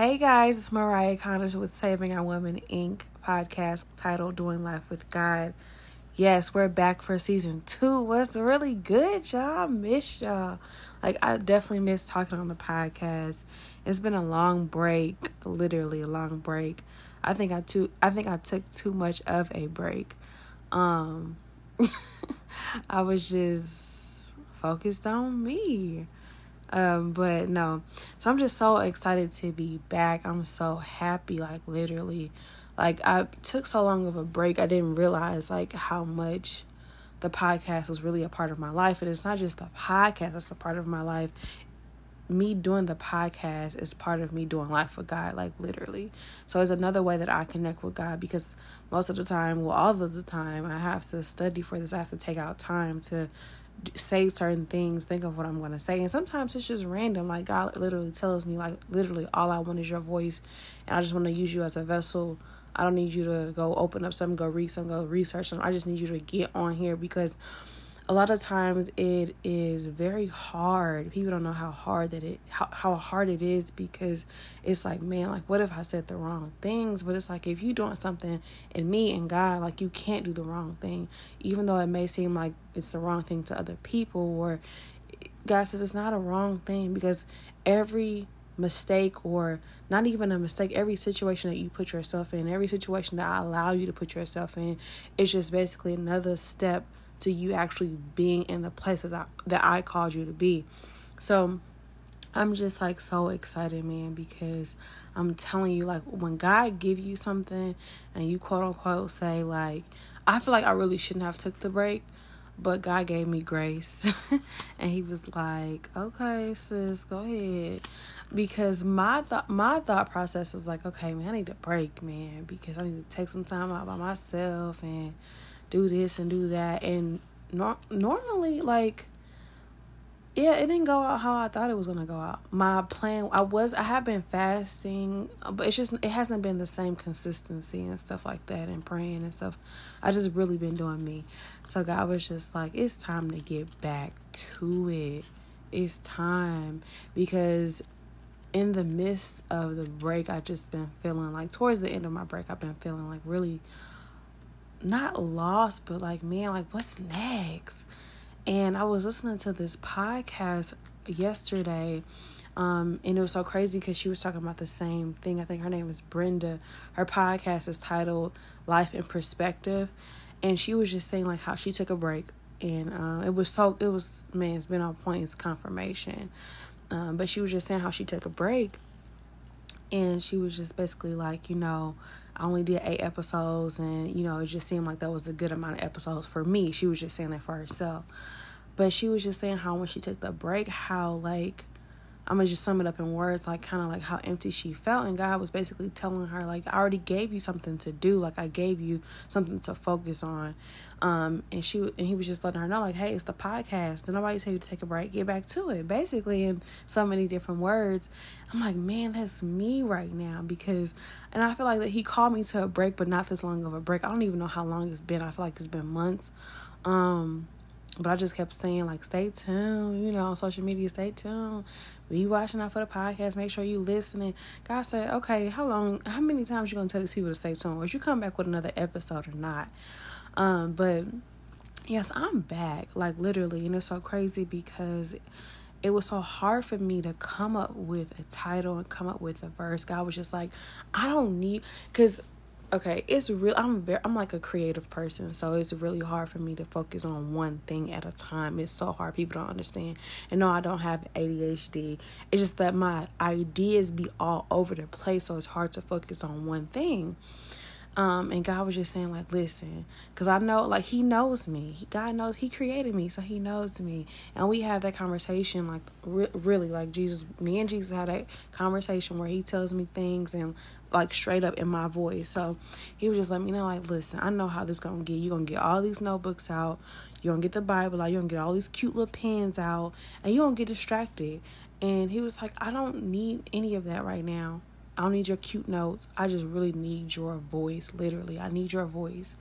Hey guys, it's Mariah Connors with Saving Our Women Inc. podcast titled Doing Life with God. Yes, we're back for season two. Was really good, y'all. Miss y'all. Like I definitely miss talking on the podcast. It's been a long break, literally a long break. I think I too I think I took too much of a break. Um I was just focused on me. Um, but no. So I'm just so excited to be back. I'm so happy, like literally. Like I took so long of a break, I didn't realize like how much the podcast was really a part of my life. And it's not just the podcast that's a part of my life. Me doing the podcast is part of me doing life with God, like literally. So it's another way that I connect with God because most of the time, well, all of the time, I have to study for this. I have to take out time to say certain things, think of what I'm going to say. And sometimes it's just random. Like God literally tells me, like, literally, all I want is your voice. And I just want to use you as a vessel. I don't need you to go open up something, go read something, go research something. I just need you to get on here because a lot of times it is very hard. People don't know how hard that it how, how hard it is because it's like, man, like what if I said the wrong things? But it's like if you doing something in me and God, like you can't do the wrong thing. Even though it may seem like it's the wrong thing to other people or God says it's not a wrong thing because every mistake or not even a mistake every situation that you put yourself in every situation that i allow you to put yourself in it's just basically another step to you actually being in the places I, that I called you to be. So I'm just like so excited, man, because I'm telling you, like when God give you something and you quote unquote say like, I feel like I really shouldn't have took the break, but God gave me grace, and He was like, okay, sis, go ahead, because my thought my thought process was like, okay, man, I need to break, man, because I need to take some time out by myself and do this and do that. And nor- normally like yeah it didn't go out how i thought it was gonna go out. My plan i was i have been fasting but it's just it hasn't been the same consistency and stuff like that and praying and stuff. I just really been doing me. So god was just like it's time to get back to it. It's time. Because in the midst of the break i just been feeling like towards the end of my break i've been feeling like really not lost, but like, man, like, what's next? And I was listening to this podcast yesterday. Um, and it was so crazy because she was talking about the same thing. I think her name is Brenda. Her podcast is titled Life in Perspective. And she was just saying like how she took a break. And uh, it was so, it was, man, it's been on point. It's confirmation. Um, but she was just saying how she took a break. And she was just basically like, you know, I only did eight episodes, and you know, it just seemed like that was a good amount of episodes for me. She was just saying that for herself. But she was just saying how when she took the break, how like I'm gonna just sum it up in words, like kind of like how empty she felt, and God was basically telling her, like, I already gave you something to do, like I gave you something to focus on, um, and she and he was just letting her know, like, hey, it's the podcast, and nobody tell you to take a break, get back to it, basically in so many different words. I'm like, man, that's me right now because, and I feel like that he called me to a break, but not this long of a break. I don't even know how long it's been. I feel like it's been months, um but I just kept saying like stay tuned, you know, on social media, stay tuned. Be watching out for the podcast. Make sure you listening. God said, okay, how long how many times you gonna tell these people to stay tuned? Or you come back with another episode or not? Um, but yes, I'm back. Like literally, and it's so crazy because it was so hard for me to come up with a title and come up with a verse. God was just like, I don't need because okay it's real i'm very i'm like a creative person so it's really hard for me to focus on one thing at a time it's so hard people don't understand and no i don't have adhd it's just that my ideas be all over the place so it's hard to focus on one thing um, and God was just saying, like, listen, because I know, like, He knows me. God knows He created me, so He knows me. And we have that conversation, like, re- really, like, Jesus, me and Jesus had that conversation where He tells me things and, like, straight up in my voice. So He was just letting me know, like, listen, I know how this gonna get. You're gonna get all these notebooks out, you're gonna get the Bible out, you're gonna get all these cute little pens out, and you're gonna get distracted. And He was like, I don't need any of that right now. I don't need your cute notes. I just really need your voice. Literally, I need your voice.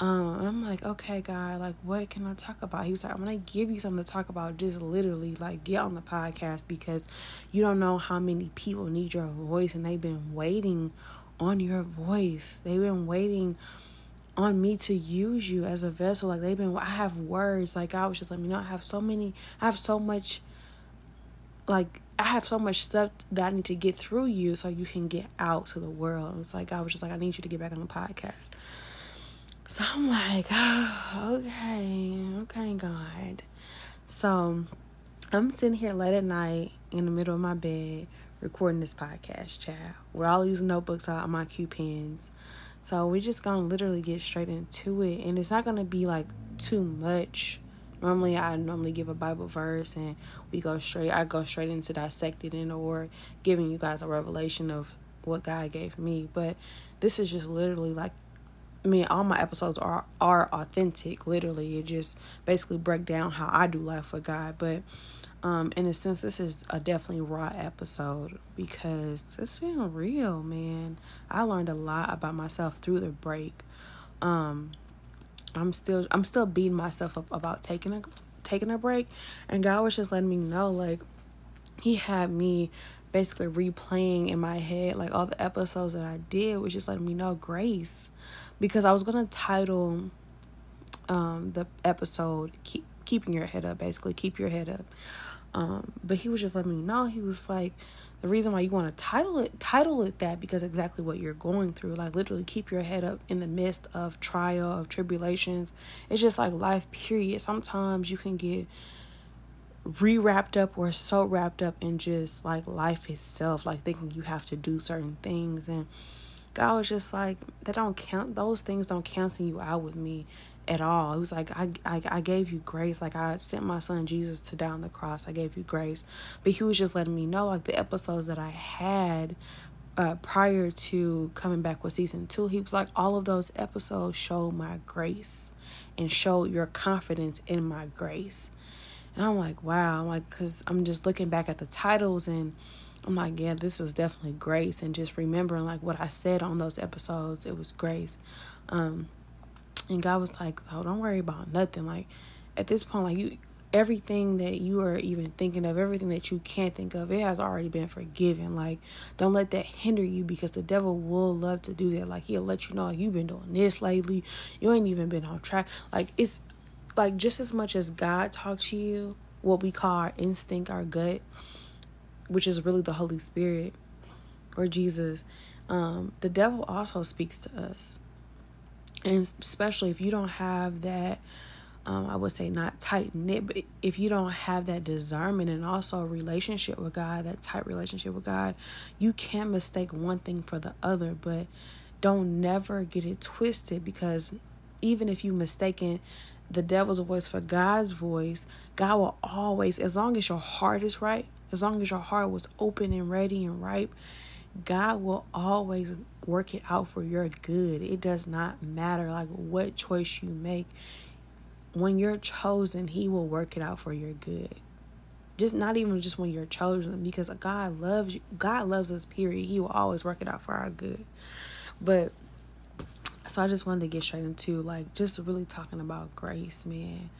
Um, and I'm like, okay, God, like, what can I talk about? He was like, I'm gonna give you something to talk about. Just literally, like, get on the podcast because you don't know how many people need your voice, and they've been waiting on your voice. They've been waiting on me to use you as a vessel. Like they've been, I have words. Like I was just let me know. I have so many. I have so much. Like I have so much stuff that I need to get through you, so you can get out to the world. It's like I was just like, I need you to get back on the podcast. So I'm like, oh, okay, okay, God. So I'm sitting here late at night in the middle of my bed recording this podcast, child, with all these notebooks out, my cue pens. So we're just gonna literally get straight into it, and it's not gonna be like too much. Normally, I normally give a Bible verse, and we go straight. I go straight into dissecting it or giving you guys a revelation of what God gave me. But this is just literally like I mean, all my episodes are are authentic. Literally, it just basically break down how I do life with God. But um, in a sense, this is a definitely raw episode because it's been real, man. I learned a lot about myself through the break. Um, I'm still I'm still beating myself up about taking a taking a break, and God was just letting me know like He had me basically replaying in my head like all the episodes that I did was just letting me know grace. Because I was gonna title um the episode keep keeping your head up basically keep your head up. Um but he was just letting me know he was like the reason why you want to title it title it that because exactly what you're going through like literally keep your head up in the midst of trial of tribulations. It's just like life period. Sometimes you can get re wrapped up or so wrapped up in just like life itself, like thinking you have to do certain things. And God was just like, that don't count, those things don't cancel you out with me at all. It was like, I, I, I gave you grace. Like, I sent my son Jesus to down the cross. I gave you grace. But he was just letting me know, like, the episodes that I had uh, prior to coming back with season two, he was like, all of those episodes show my grace and show your confidence in my grace. And I'm like, wow. I'm like, because I'm just looking back at the titles and I'm like, yeah, this was definitely grace. And just remembering like what I said on those episodes, it was grace. Um, and God was like, oh, don't worry about nothing. Like, at this point, like, you, everything that you are even thinking of, everything that you can't think of, it has already been forgiven. Like, don't let that hinder you because the devil will love to do that. Like, he'll let you know you've been doing this lately. You ain't even been on track. Like, it's like just as much as God talks to you, what we call our instinct, our gut, which is really the Holy Spirit or Jesus, um, the devil also speaks to us. And especially if you don't have that, um, I would say not tight knit, but if you don't have that discernment and also relationship with God, that tight relationship with God, you can mistake one thing for the other, but don't never get it twisted because even if you mistaken the devil's voice for God's voice, God will always, as long as your heart is right, as long as your heart was open and ready and ripe, God will always work it out for your good. It does not matter like what choice you make. When you're chosen, he will work it out for your good. Just not even just when you're chosen because God loves you. God loves us period. He will always work it out for our good. But so I just wanted to get straight into like just really talking about grace, man.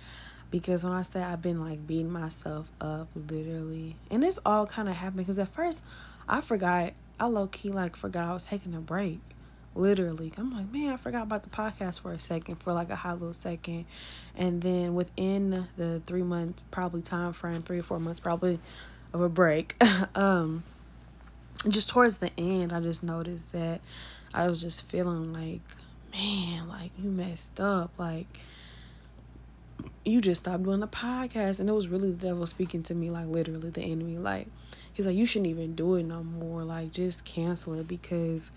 Because when I say I've been like beating myself up literally, and this all kind of happened because at first I forgot, I low key like forgot I was taking a break. Literally, I'm like, man, I forgot about the podcast for a second, for like a hot little second, and then within the three month probably time frame, three or four months probably of a break, um, just towards the end, I just noticed that I was just feeling like man, like you messed up. Like you just stopped doing the podcast. And it was really the devil speaking to me, like literally the enemy. Like he's like, you shouldn't even do it no more. Like just cancel it because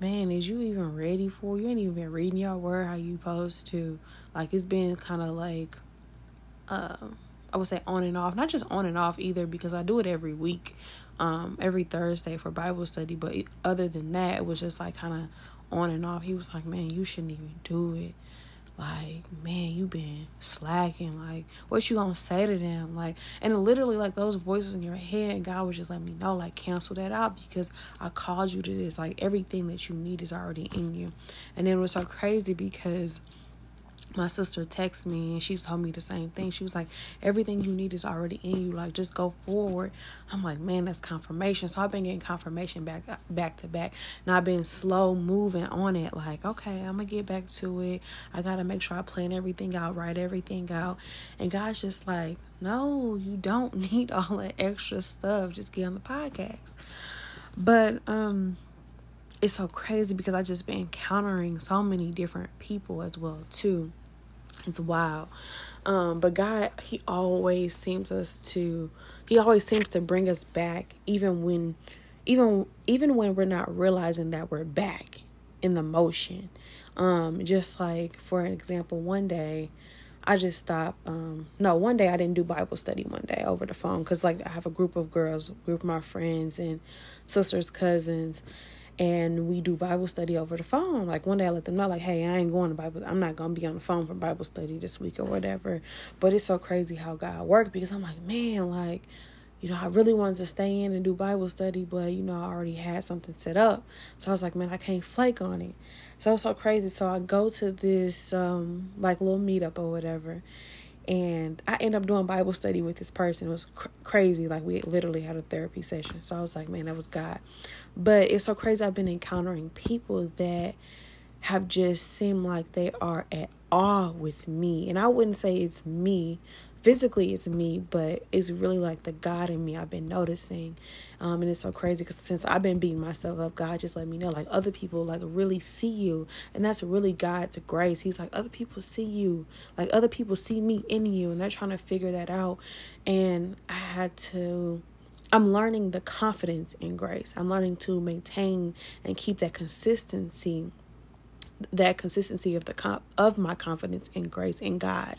man, is you even ready for? You ain't even been reading your word how you supposed to. Like it's been kind of like, um, I would say on and off. Not just on and off either because I do it every week, um, every Thursday for Bible study. But other than that, it was just like kind of on and off. He was like, man, you shouldn't even do it. Like, man, you been slacking. Like, what you gonna say to them? Like, and literally, like those voices in your head, God was just letting me know, like, cancel that out because I called you to this. Like, everything that you need is already in you. And then it was so crazy because my sister texted me and she's told me the same thing. She was like, everything you need is already in you. Like, just go forward. I'm like, man, that's confirmation. So I've been getting confirmation back back to back. And I've been slow moving on it. Like, okay, I'm gonna get back to it. I gotta make sure I plan everything out, write everything out. And God's just like, no, you don't need all that extra stuff. Just get on the podcast. But um it's so crazy because I just been encountering so many different people as well too. It's wild. Um, but God, He always seems us to He always seems to bring us back even when even even when we're not realizing that we're back in the motion. Um, just like for an example, one day I just stopped. Um, no, one day I didn't do Bible study one day over the phone because like I have a group of girls, group of my friends and sisters, cousins, and we do Bible study over the phone. Like one day I let them know, like, hey, I ain't going to Bible. I'm not gonna be on the phone for Bible study this week or whatever. But it's so crazy how God worked because I'm like, man, like, you know, I really wanted to stay in and do Bible study, but you know, I already had something set up. So I was like, man, I can't flake on it. So it's so crazy. So I go to this um like little meetup or whatever, and I end up doing Bible study with this person. It was cr- crazy. Like we literally had a therapy session. So I was like, man, that was God. But it's so crazy. I've been encountering people that have just seemed like they are at awe with me. And I wouldn't say it's me. Physically, it's me, but it's really like the God in me I've been noticing. Um, and it's so crazy because since I've been beating myself up, God just let me know like other people like really see you. And that's really God's grace. He's like, other people see you. Like other people see me in you. And they're trying to figure that out. And I had to I'm learning the confidence in grace. I'm learning to maintain and keep that consistency that consistency of the comp of my confidence in grace in God.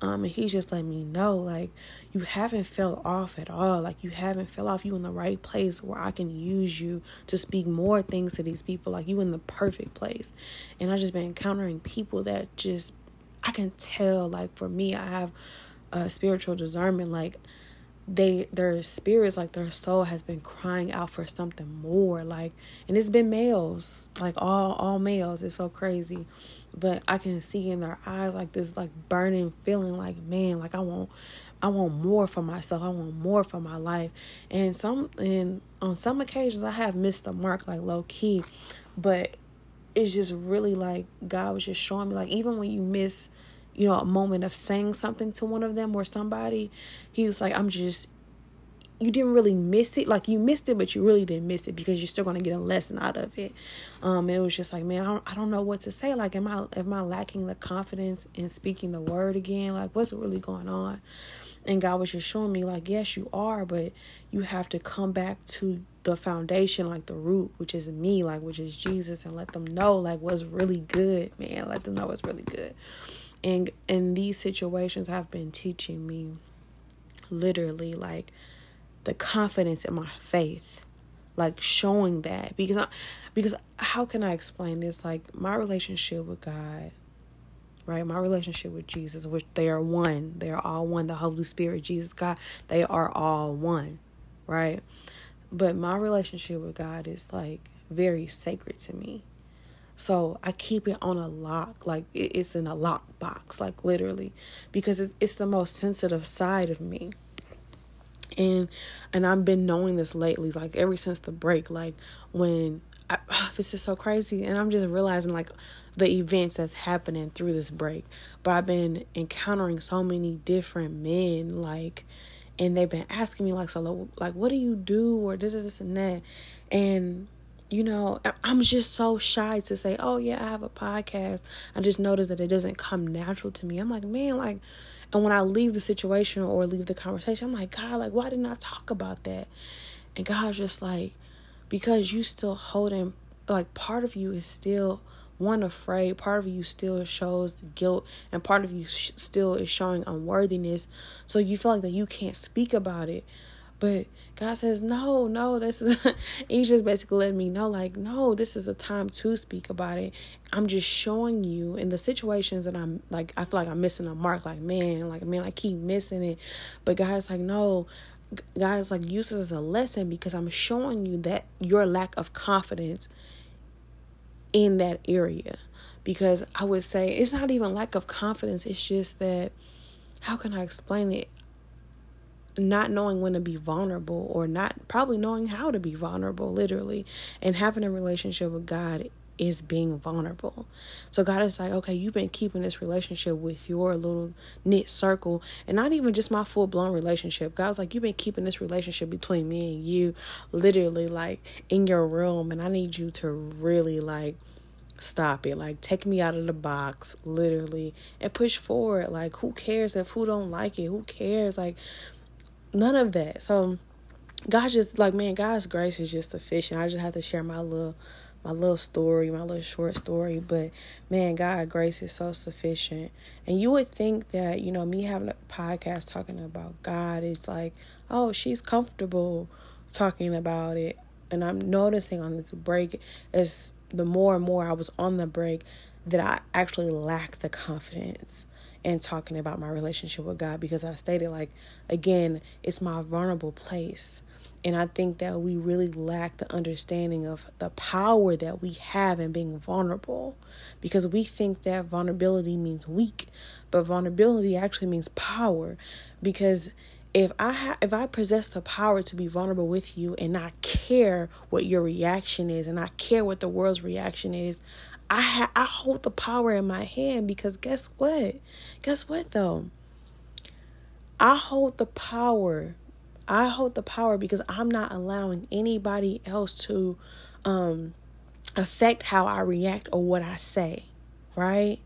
Um and he's just letting me know like you haven't fell off at all. Like you haven't fell off. You in the right place where I can use you to speak more things to these people. Like you in the perfect place. And I just been encountering people that just I can tell like for me I have a spiritual discernment like they their spirits like their soul has been crying out for something more like and it's been males like all all males. It's so crazy. But i can see in their eyes like this like burning feeling like man like i want i want more for myself. I want more for my life. And some and on some occasions i have missed the mark like low key but it's just really like god was just showing me like even when you miss you know, a moment of saying something to one of them or somebody, he was like, I'm just, you didn't really miss it. Like you missed it, but you really didn't miss it because you're still going to get a lesson out of it. Um, it was just like, man, I don't, I don't know what to say. Like, am I, am I lacking the confidence in speaking the word again? Like, what's really going on? And God was just showing me, like, yes, you are, but you have to come back to the foundation, like the root, which is me, like, which is Jesus, and let them know, like, what's really good, man. Let them know what's really good and and these situations have been teaching me literally like the confidence in my faith like showing that. Because I, because how can I explain this? Like my relationship with God right? My relationship with Jesus which they are one. They are all one. The Holy Spirit Jesus God they are all one right? But my relationship with God is like very sacred to me so I keep it on a lock, like it's in a lock box, like literally, because it's, the most sensitive side of me. And and I've been knowing this lately, like ever since the break, like when I, oh, this is so crazy, and I'm just realizing like the events that's happening through this break. But I've been encountering so many different men, like, and they've been asking me like, so like, what do you do, or did this and that, and you know, I'm just so shy to say, oh, yeah, I have a podcast. I just noticed that it doesn't come natural to me. I'm like, man, like, and when I leave the situation or leave the conversation, I'm like, God, like, why didn't I talk about that? And God's just like, because you still holding, like, part of you is still one afraid part of you still shows the guilt and part of you sh- still is showing unworthiness so you feel like that you can't speak about it but God says, no, no, this is, He's just basically letting me know, like, no, this is a time to speak about it. I'm just showing you in the situations that I'm like, I feel like I'm missing a mark, like, man, like, man, I keep missing it. But God's like, no, God's like, use this as a lesson because I'm showing you that your lack of confidence in that area because I would say it's not even lack of confidence. It's just that, how can I explain it? Not knowing when to be vulnerable or not probably knowing how to be vulnerable, literally, and having a relationship with God is being vulnerable. So God is like, okay, you've been keeping this relationship with your little knit circle and not even just my full blown relationship. God's like, you've been keeping this relationship between me and you literally like in your room. And I need you to really like stop it. Like take me out of the box, literally, and push forward. Like who cares if who don't like it? Who cares? Like none of that. So God just like man, God's grace is just sufficient. I just have to share my little my little story, my little short story. But man, God grace is so sufficient. And you would think that, you know, me having a podcast talking about God is like, oh, she's comfortable talking about it. And I'm noticing on this break as the more and more I was on the break that I actually lack the confidence in talking about my relationship with God because I stated like again, it's my vulnerable place. And I think that we really lack the understanding of the power that we have in being vulnerable because we think that vulnerability means weak, but vulnerability actually means power because if I ha- if I possess the power to be vulnerable with you and not care what your reaction is and not care what the world's reaction is, I ha- I hold the power in my hand because guess what? Guess what though? I hold the power I hold the power because I'm not allowing anybody else to um, affect how I react or what I say, right?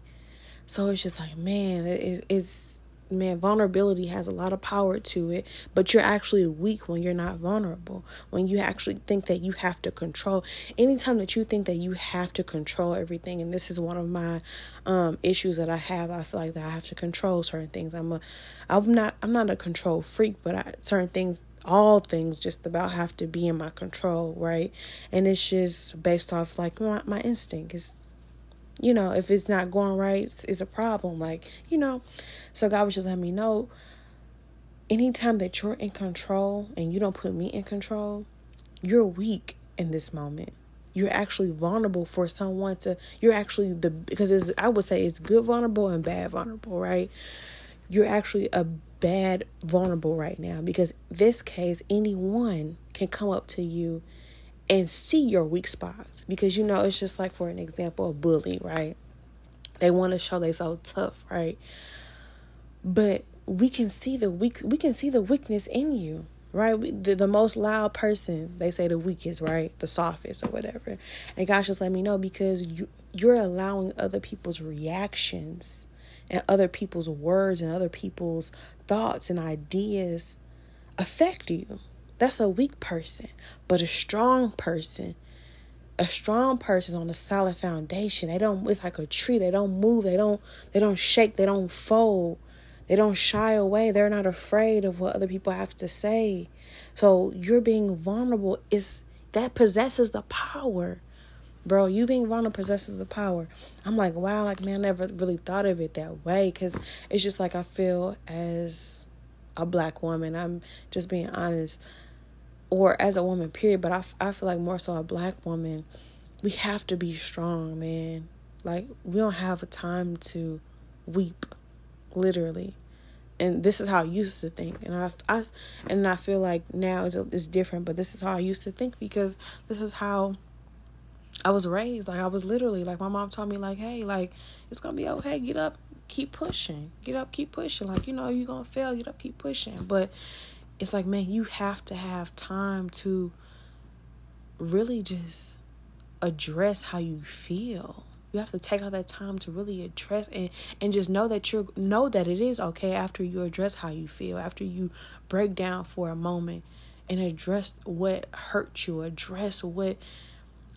So it's just like, man, it, it's man, vulnerability has a lot of power to it, but you're actually weak when you're not vulnerable. When you actually think that you have to control. Anytime that you think that you have to control everything, and this is one of my um, issues that I have. I feel like that I have to control certain things. I'm a, I'm not, I'm not a control freak, but I, certain things all things just about have to be in my control, right? And it's just based off like my, my instinct. It's you know, if it's not going right, it's, it's a problem. Like, you know, so God was just letting me know anytime that you're in control and you don't put me in control, you're weak in this moment. You're actually vulnerable for someone to, you're actually the, because it's, I would say it's good vulnerable and bad vulnerable, right? You're actually a bad vulnerable right now because this case, anyone can come up to you and see your weak spots because you know it's just like for an example a bully right they want to show they so tough right but we can see the weak we can see the weakness in you right the, the most loud person they say the weakest right the softest or whatever and gosh just let me know because you you're allowing other people's reactions and other people's words and other people's thoughts and ideas affect you that's a weak person. But a strong person, a strong person on a solid foundation. They don't it's like a tree. They don't move. They don't they don't shake. They don't fold. They don't shy away. They're not afraid of what other people have to say. So you're being vulnerable is that possesses the power. Bro, you being vulnerable possesses the power. I'm like, wow, like man, I never really thought of it that way because it's just like I feel as a black woman. I'm just being honest or as a woman, period. But I, I feel like more so a black woman, we have to be strong, man. Like, we don't have a time to weep, literally. And this is how I used to think. And I, I and I feel like now it's, it's different, but this is how I used to think because this is how I was raised. Like, I was literally, like, my mom told me, like, hey, like, it's to be okay. Get up, keep pushing. Get up, keep pushing. Like, you know, you're to fail. Get up, keep pushing. But it's like, man, you have to have time to really just address how you feel. You have to take all that time to really address and and just know that you're know that it is okay after you address how you feel, after you break down for a moment and address what hurt you, address what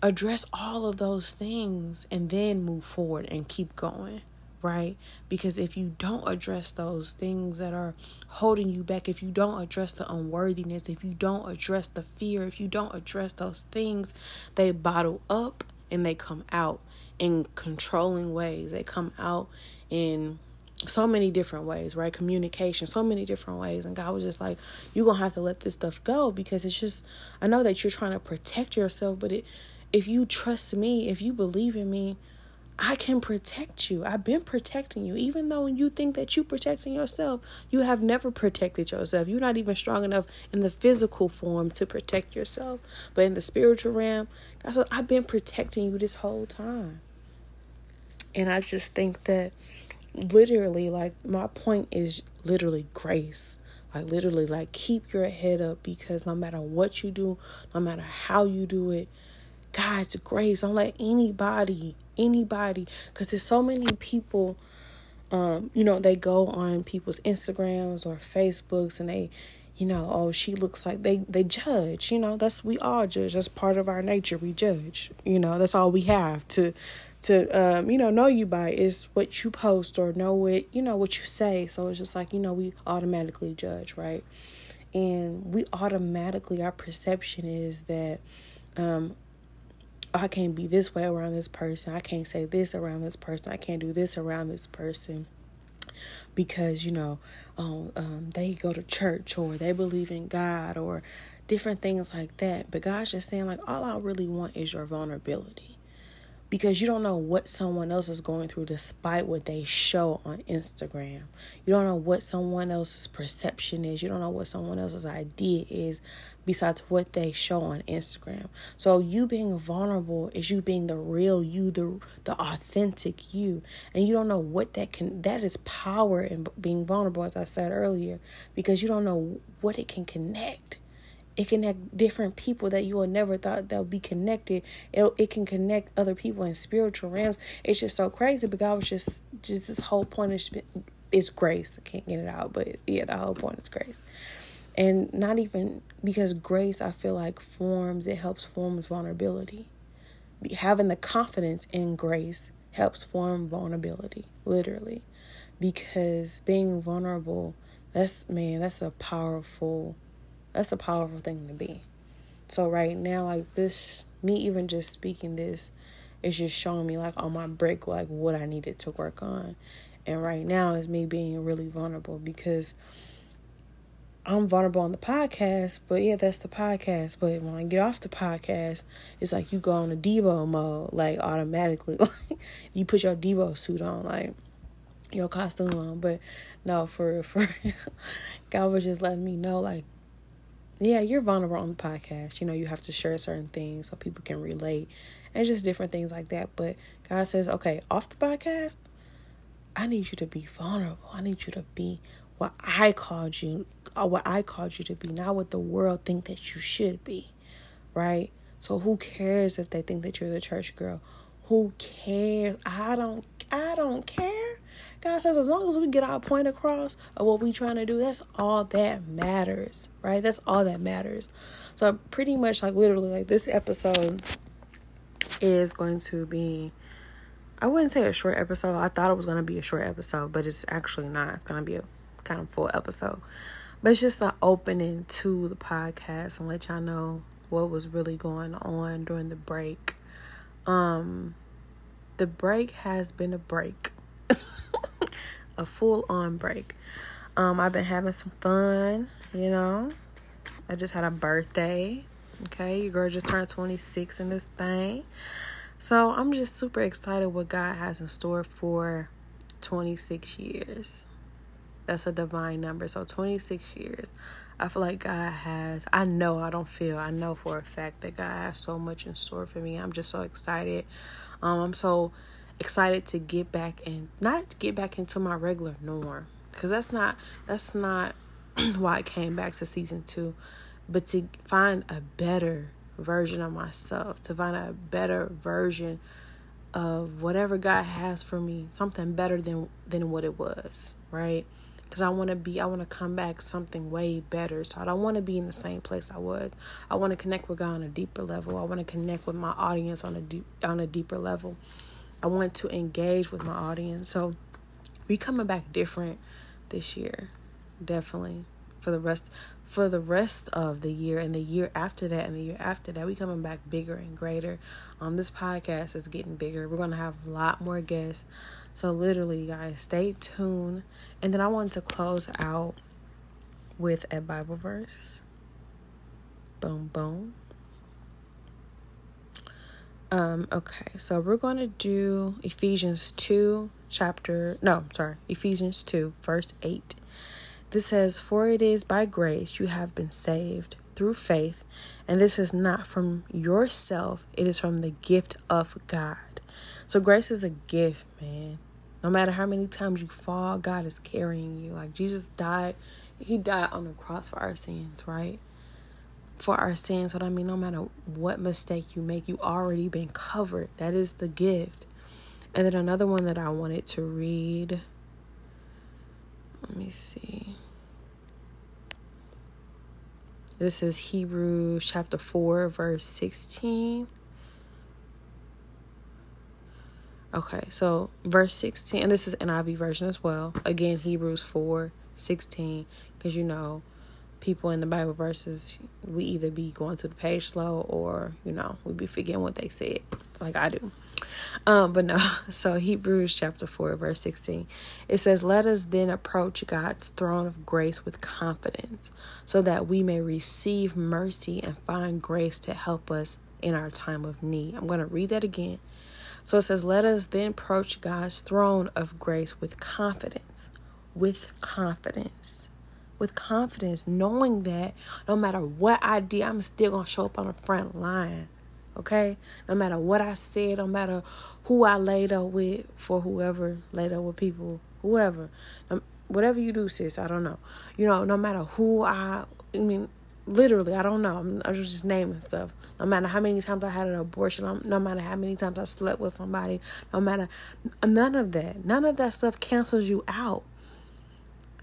address all of those things and then move forward and keep going right? Because if you don't address those things that are holding you back, if you don't address the unworthiness, if you don't address the fear, if you don't address those things, they bottle up and they come out in controlling ways. They come out in so many different ways, right? Communication, so many different ways. And God was just like, you're going to have to let this stuff go because it's just, I know that you're trying to protect yourself, but it, if you trust me, if you believe in me, I can protect you. I've been protecting you. Even though you think that you're protecting yourself, you have never protected yourself. You're not even strong enough in the physical form to protect yourself. But in the spiritual realm, God said, I've been protecting you this whole time. And I just think that literally, like, my point is literally grace. Like, literally, like, keep your head up because no matter what you do, no matter how you do it, God's grace. Don't let anybody anybody because there's so many people um you know they go on people's instagrams or facebooks and they you know oh she looks like they they judge you know that's we all judge that's part of our nature we judge you know that's all we have to to um you know know you by is what you post or know what you know what you say so it's just like you know we automatically judge right and we automatically our perception is that um I can't be this way around this person. I can't say this around this person. I can't do this around this person because you know um, um, they go to church or they believe in God or different things like that. But God's just saying like all I really want is your vulnerability because you don't know what someone else is going through despite what they show on Instagram. You don't know what someone else's perception is. You don't know what someone else's idea is besides what they show on Instagram. So you being vulnerable is you being the real you, the the authentic you. And you don't know what that can that is power in being vulnerable as I said earlier because you don't know what it can connect it connect different people that you will never thought they'll be connected. It it can connect other people in spiritual realms. It's just so crazy. But God was just just this whole point is is grace. I can't get it out, but yeah, the whole point is grace. And not even because grace, I feel like forms. It helps form vulnerability. Having the confidence in grace helps form vulnerability, literally, because being vulnerable. That's man. That's a powerful that's a powerful thing to be. So right now, like this, me even just speaking this is just showing me like on my break, like what I needed to work on. And right now is me being really vulnerable because I'm vulnerable on the podcast, but yeah, that's the podcast. But when I get off the podcast, it's like you go on a Devo mode, like automatically. Like you put your Devo suit on, like your costume on. But no, for for God was just letting me know, like yeah, you're vulnerable on the podcast. You know, you have to share certain things so people can relate and just different things like that. But God says, okay, off the podcast, I need you to be vulnerable. I need you to be what I called you, or what I called you to be, not what the world think that you should be, right? So who cares if they think that you're the church girl? Who cares? I don't. I don't care. God says, as long as we get our point across of what we're trying to do, that's all that matters, right? That's all that matters. So, pretty much, like, literally, like, this episode is going to be, I wouldn't say a short episode. I thought it was going to be a short episode, but it's actually not. It's going to be a kind of full episode. But it's just an opening to the podcast and let y'all know what was really going on during the break. Um, the break has been a break a full on break. Um, I've been having some fun, you know. I just had a birthday. Okay, your girl just turned 26 in this thing. So I'm just super excited what God has in store for 26 years. That's a divine number. So 26 years. I feel like God has, I know, I don't feel, I know for a fact that God has so much in store for me. I'm just so excited. Um, I'm so excited to get back and not get back into my regular norm because that's not that's not why I came back to season 2 but to find a better version of myself to find a better version of whatever God has for me something better than than what it was right? Because I want to be I want to come back something way better. So I don't want to be in the same place I was. I want to connect with God on a deeper level. I want to connect with my audience on a deep on a deeper level I want to engage with my audience. So we coming back different this year. Definitely. For the rest for the rest of the year and the year after that and the year after that, we coming back bigger and greater. Um this podcast is getting bigger. We're gonna have a lot more guests. So literally guys, stay tuned. And then I want to close out with a Bible verse. Boom boom. Um, okay, so we're going to do Ephesians 2, chapter, no, sorry, Ephesians 2, verse 8. This says, For it is by grace you have been saved through faith, and this is not from yourself, it is from the gift of God. So grace is a gift, man. No matter how many times you fall, God is carrying you. Like Jesus died, He died on the cross for our sins, right? For our sins. So I mean, no matter what mistake you make, you already been covered. That is the gift. And then another one that I wanted to read. Let me see. This is Hebrews chapter 4, verse 16. Okay, so verse 16, and this is NIV version as well. Again, Hebrews 4 16, because you know, people in the Bible verses, we either be going to the page slow or, you know, we be forgetting what they said, like I do. Um, but no, so Hebrews chapter 4, verse 16, it says, Let us then approach God's throne of grace with confidence, so that we may receive mercy and find grace to help us in our time of need. I'm going to read that again. So it says, Let us then approach God's throne of grace with confidence. With confidence. With confidence, knowing that no matter what I did, I'm still to show up on the front line. Okay? No matter what I said, no matter who I laid up with, for whoever laid up with people, whoever. Um, whatever you do, sis, I don't know. You know, no matter who I, I mean, literally, I don't know. I'm, I'm just naming stuff. No matter how many times I had an abortion, no matter how many times I slept with somebody, no matter none of that, none of that stuff cancels you out.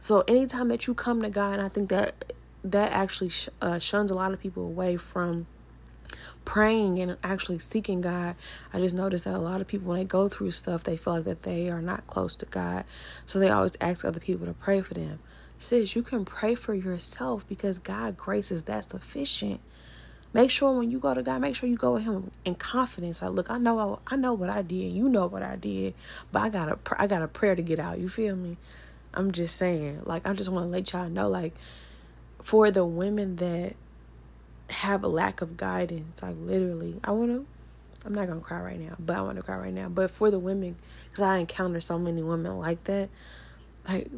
So anytime that you come to God, and I think that that actually sh- uh, shuns a lot of people away from praying and actually seeking God. I just noticed that a lot of people when they go through stuff, they feel like that they are not close to God, so they always ask other people to pray for them. Sis, you can pray for yourself because God grace is that sufficient. Make sure when you go to God, make sure you go with Him in confidence. Like, look, I know, I, I know what I did. You know what I did, but I got a, I got a prayer to get out. You feel me? I'm just saying. Like, I just want to let y'all know, like, for the women that have a lack of guidance, like literally, I want to. I'm not gonna cry right now, but I want to cry right now. But for the women, because I encounter so many women like that, like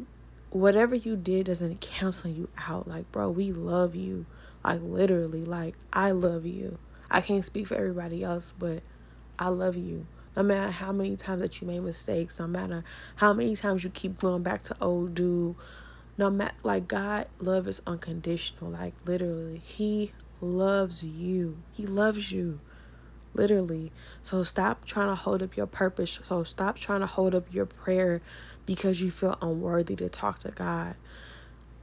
whatever you did doesn't cancel you out. Like, bro, we love you. Like, literally, like, I love you. I can't speak for everybody else, but I love you. No matter how many times that you made mistakes, no matter how many times you keep going back to old dude, no matter, like, God, love is unconditional. Like, literally, He loves you. He loves you literally. So stop trying to hold up your purpose. So stop trying to hold up your prayer because you feel unworthy to talk to God.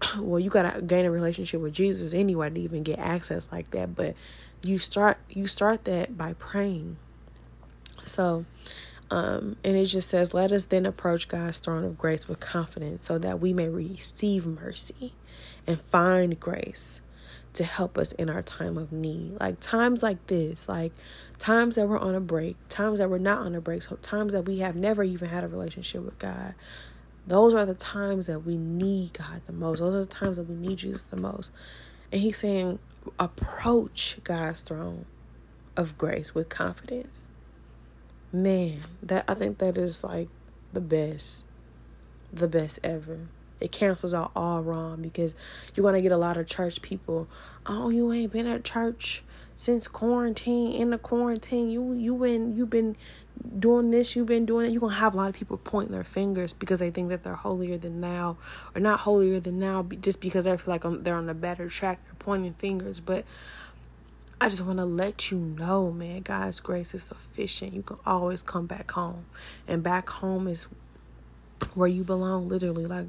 well, you got to gain a relationship with Jesus anyway to even get access like that, but you start you start that by praying. So, um, and it just says, Let us then approach God's throne of grace with confidence so that we may receive mercy and find grace to help us in our time of need. Like times like this, like times that we're on a break, times that we're not on a break, so times that we have never even had a relationship with God. Those are the times that we need God the most. Those are the times that we need Jesus the most. And he's saying, approach God's throne of grace with confidence. Man, that I think that is like the best. The best ever. It cancels out all wrong because you're to get a lot of church people oh you ain't been at church since quarantine in the quarantine. You you been you been doing this you've been doing it you're to have a lot of people pointing their fingers because they think that they're holier than now or not holier than now just because they feel like um, they're on a better track they're pointing fingers. But I just want to let you know, man, God's grace is sufficient. You can always come back home. And back home is where you belong, literally. Like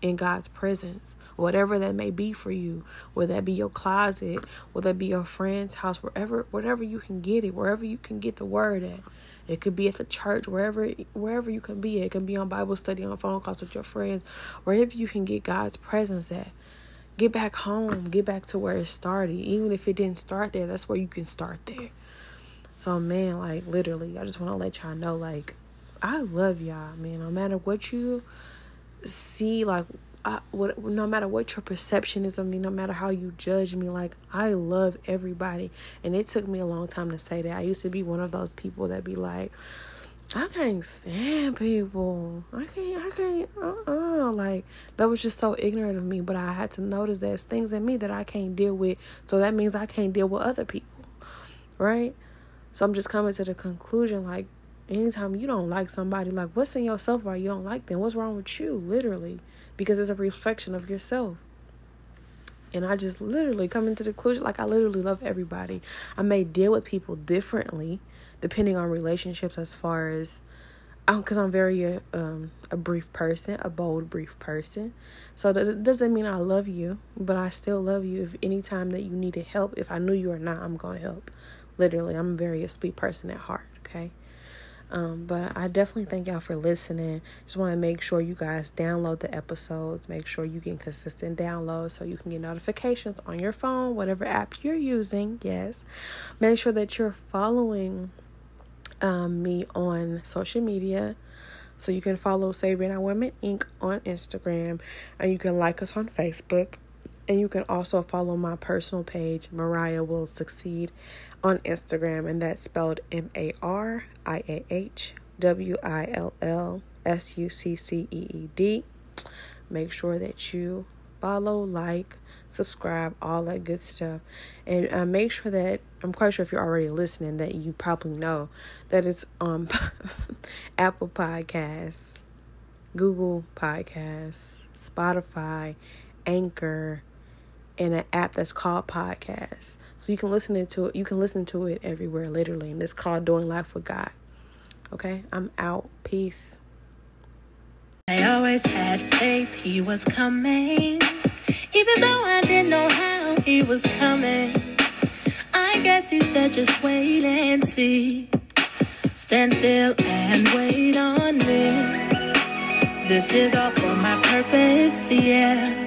in God's presence, whatever that may be for you, whether that be your closet, whether that be your friend's house, wherever, whatever you can get it, wherever you can get the word at. It could be at the church, wherever, wherever you can be. It can be on Bible study, on phone calls with your friends, wherever you can get God's presence at. Get back home, get back to where it started. Even if it didn't start there, that's where you can start there. So, man, like literally, I just want to let y'all know, like, I love y'all, man. No matter what you see like I, what, no matter what your perception is of me, no matter how you judge me, like I love everybody. And it took me a long time to say that. I used to be one of those people that be like, I can't stand people. I can't, I can't, uh uh-uh. uh Like, that was just so ignorant of me. But I had to notice there's things in me that I can't deal with. So that means I can't deal with other people. Right? So I'm just coming to the conclusion like, anytime you don't like somebody, like, what's in yourself why you don't like them? What's wrong with you? Literally because it's a reflection of yourself. And I just literally come into the conclusion like I literally love everybody. I may deal with people differently depending on relationships as far as because um, I'm very uh, um, a brief person, a bold brief person. So that doesn't mean I love you, but I still love you. If any time that you needed help, if I knew you or not, I'm gonna help. Literally, I'm very a sweet person at heart. Okay, um, but I definitely thank y'all for listening. Just want to make sure you guys download the episodes. Make sure you get consistent downloads so you can get notifications on your phone, whatever app you're using. Yes. Make sure that you're following um, me on social media. So you can follow Our Women Inc. on Instagram and you can like us on Facebook. And you can also follow my personal page, Mariah Will Succeed, on Instagram, and that's spelled M A R I A H W I L L S U C C E E D. Make sure that you follow, like, subscribe, all that good stuff. And uh, make sure that I'm quite sure if you're already listening that you probably know that it's on Apple Podcasts, Google Podcasts, Spotify, Anchor, and an app that's called Podcast. So you can listen to it. You can listen to it everywhere, literally. And it's called Doing Life with God. Okay, I'm out. Peace. I always had faith he was coming, even though I didn't know how he was coming. I guess he said just wait and see. Stand still and wait on me. This is all for my purpose, yeah.